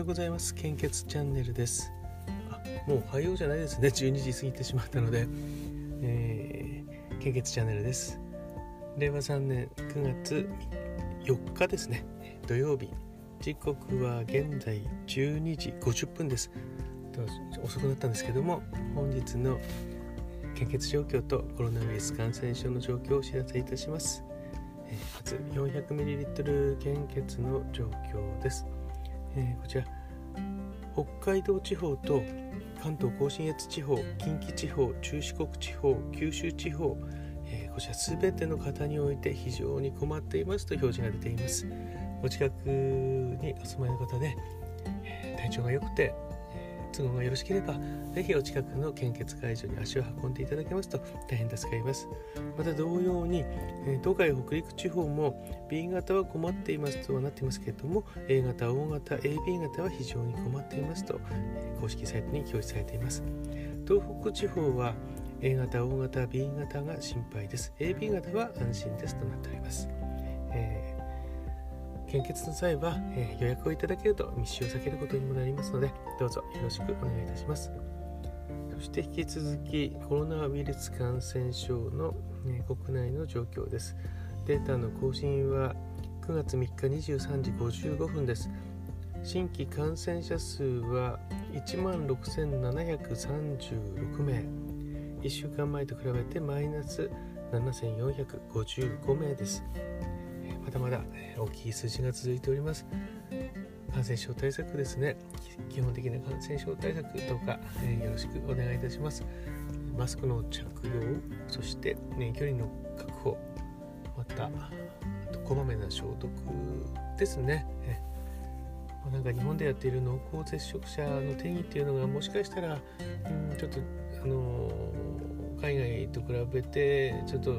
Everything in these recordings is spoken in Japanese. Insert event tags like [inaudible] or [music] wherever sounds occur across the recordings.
ようございます。献血チャンネルです。あもうおはようじゃないですね。12時過ぎてしまったので、えー、献血チャンネルです。令和3年9月4日ですね。土曜日。時刻は現在12時50分です。遅くなったんですけども本日の献血状況とコロナウイルス感染症の状況をお知らせいたします。まず 400ml 献血の状況です、えー、こちら。北海道地方と関東甲信越地方近畿地方中四国地方九州地方、えー、こちら全ての方において非常に困っていますと表示が出ています。お近くにお住まいの方で、え、体調が良くて都合がよろしければぜひお近くの献血会場に足を運んでいただけますと大変助かります。また同様に東海北陸地方も B 型は困っていますとはなっていますけれども A 型 O 型 AB 型は非常に困っていますと公式サイトに表示されています。東北地方は A 型 O 型 B 型が心配です。AB 型は安心ですとなっております、献血の際は、えー、予約をいただけると密集を避けることにもなりますのでどうぞよろしくお願いいたします。そして引き続きコロナウイルス感染症の、ね、国内の状況です。データの更新は9月3日23時55分です。新規感染者数は1万6736名。1週間前と比べてマイナス7455名です。まだまだ大きい数字が続いております。感染症対策ですね。基本的な感染症対策どうか、え、よろしくお願いいたします。マスクの着用そして、ね、距離の確保またこまめな消毒ですね、えなんか日本でやっている濃厚接触者の定義っていうのがもしかしたら、うん、ちょっとあの、海外と比べてちょっと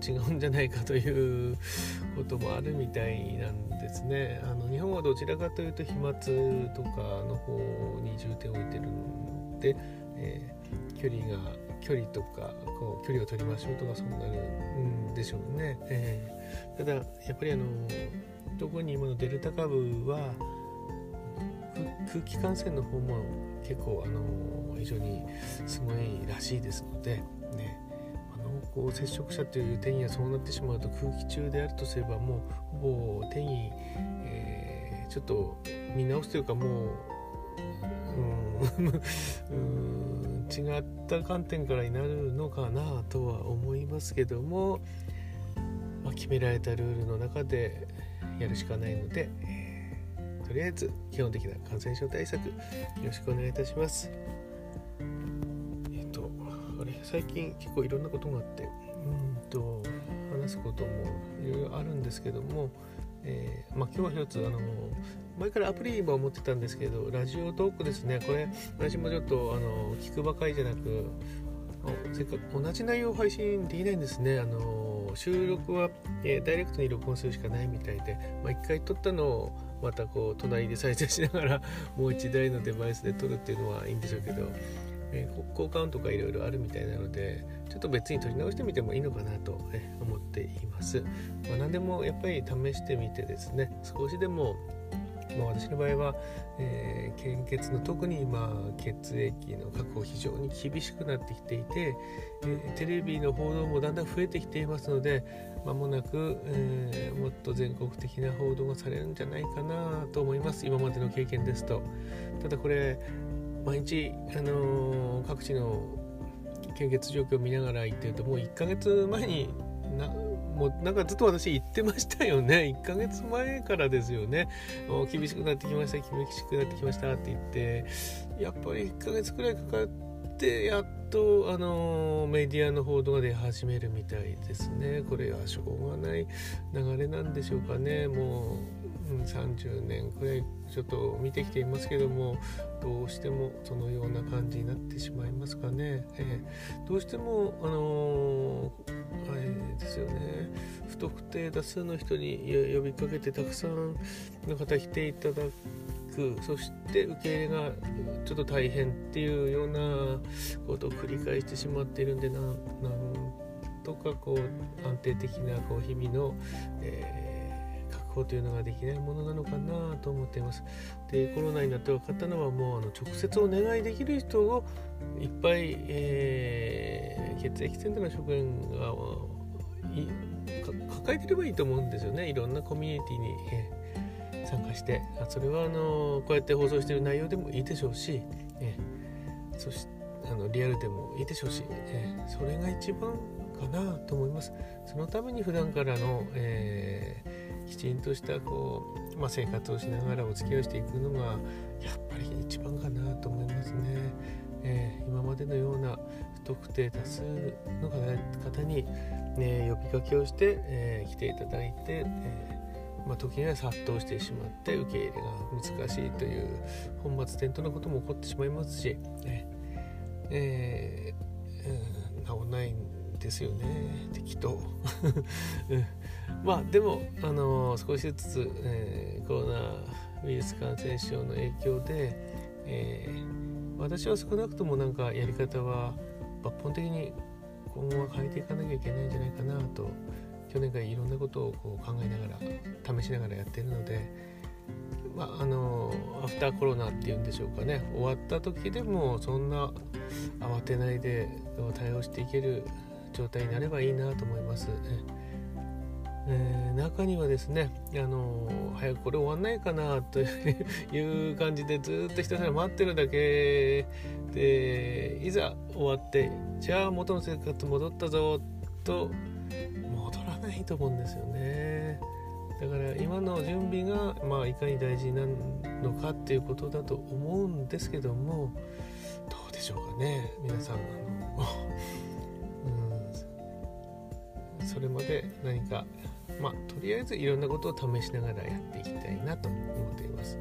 違うんじゃないかということもあるみたいなんですね。あの日本はどちらかというと飛沫とかの方に重点を置いてるので、えー、距離が距離とかこう距離を取りましょうとかそうなるんでしょうね。えー、ただやっぱりあの特に今のデルタ株は空気感染の方も結構あの非常にすごいらしいですのでねこう接触者という定義がそうなってしまうと空気中であるとすればもうほぼ定義、えー、ちょっと見直すというかもううん違った観点からになるのかなとは思いますけども、まあ、決められたルールの中でやるしかないので、えー、とりあえず基本的な感染症対策よろしくお願いいたします。最近結構いろんなことがあってうんと話すこともいろいろあるんですけども、えー、まあ、今日は一つあの前からアプリは持ってたんですけどラジオトークですね。これ私もちょっとあの聞くばかりじゃなくせっかく同じ内容を配信できないんですね。あの収録は、えー、ダイレクトに録音するしかないみたいで、まあ、1回撮ったのをまたこう隣で再生しながらもう1台のデバイスで撮るっていうのはいいんでしょうけどえー、交換とかいろいろあるみたいなのでちょっと別に取り直してみてもいいのかなと、え思っています、まあ、何でもやっぱり試してみてですね少しでもまあ、私の場合は、えー、献血の特に今血液の確保非常に厳しくなってきていて、えー、テレビの報道もだんだん増えてきていますのでまもなく、えー、もっと全国的な報道がされるんじゃないかなと思います。今までの経験ですと。ただこれ毎日、あのー、各地の献血状況を見ながら言ってるともう1ヶ月前になもうなんかずっと私言ってましたよね。[laughs] 1ヶ月前からですよね。厳しくなってきました厳しくなってきましたって言ってやっぱり1ヶ月くらいかかってやっとあのメディアの報道が出始めるみたいですね。これはしょうがない流れなんでしょうかね。もう30年くらいちょっと見てきていますけどもどうしてもそのような感じになってしまいますかね、えー、どうしてもあのー、あれですよね。不特定多数の人に呼びかけてたくさんの方来ていただく。そして受け入れがちょっと大変っていうようなことを繰り返してしまっているんでなんとかこう安定的なこう日々の、えーこうというのができないものなのかなと思っています。でコロナになって分かったのはもうあの直接お願いできる人をいっぱい、えー、血液センターの職員が抱えてればいいと思うんですよね。いろんなコミュニティに、えー、参加して。あそれはあのこうやって放送している内容でもいいでしょうし、えー、そしてあのリアルでもいいでしょうし、えー、それが一番かなと思います。そのために普段からの、えー、きちんとしたこう、まあ、生活をしながらお付き合いしていくのがやっぱり一番かなと思いますね、えー、今までのような不特定多数の方に、ね、呼びかけをして、え来ていただいて、えまあ、時には殺到してしまって受け入れが難しいという本末転倒なことも起こってしまいますし、ええー、うん、治ないですよね。適当。[laughs] まあでも、あのー、少しずつ、えー、コロナウイルス感染症の影響で、えー、私は少なくともなんかやり方は抜本的に今後は変えていかなきゃいけないんじゃないかなと去年からいろんなことをこう考えながら試しながらやってるので、まあ、あのアフターコロナっていうんでしょうかね。終わった時でもそんな慌てないで対応していける状態になればいいなと思います。えー、中にはですね、あのー、早くこれ終わんないかなという感じでずっとひたすら待ってるだけでいざ終わってじゃあ元の生活戻ったぞと戻らないと思うんですよねだから今の準備が、まあ、いかに大事なのかっていうことだと思うんですけどもどうでしょうかね皆さんあのそれまで何かまあとりあえずいろんなことを試しながらやっていきたいなと思っています。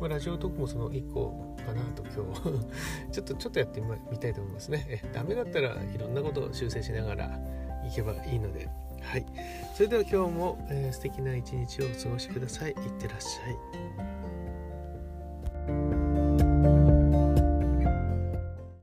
まあ、ラジオトークもその1個かなと今日 [laughs] ちょっとちょっとやってみたいと思いますね。えダメだったらいろんなことを修正しながらいけばいいので。はい。それでは今日も、えー、素敵な一日をお過ごしください。いってらっしゃい。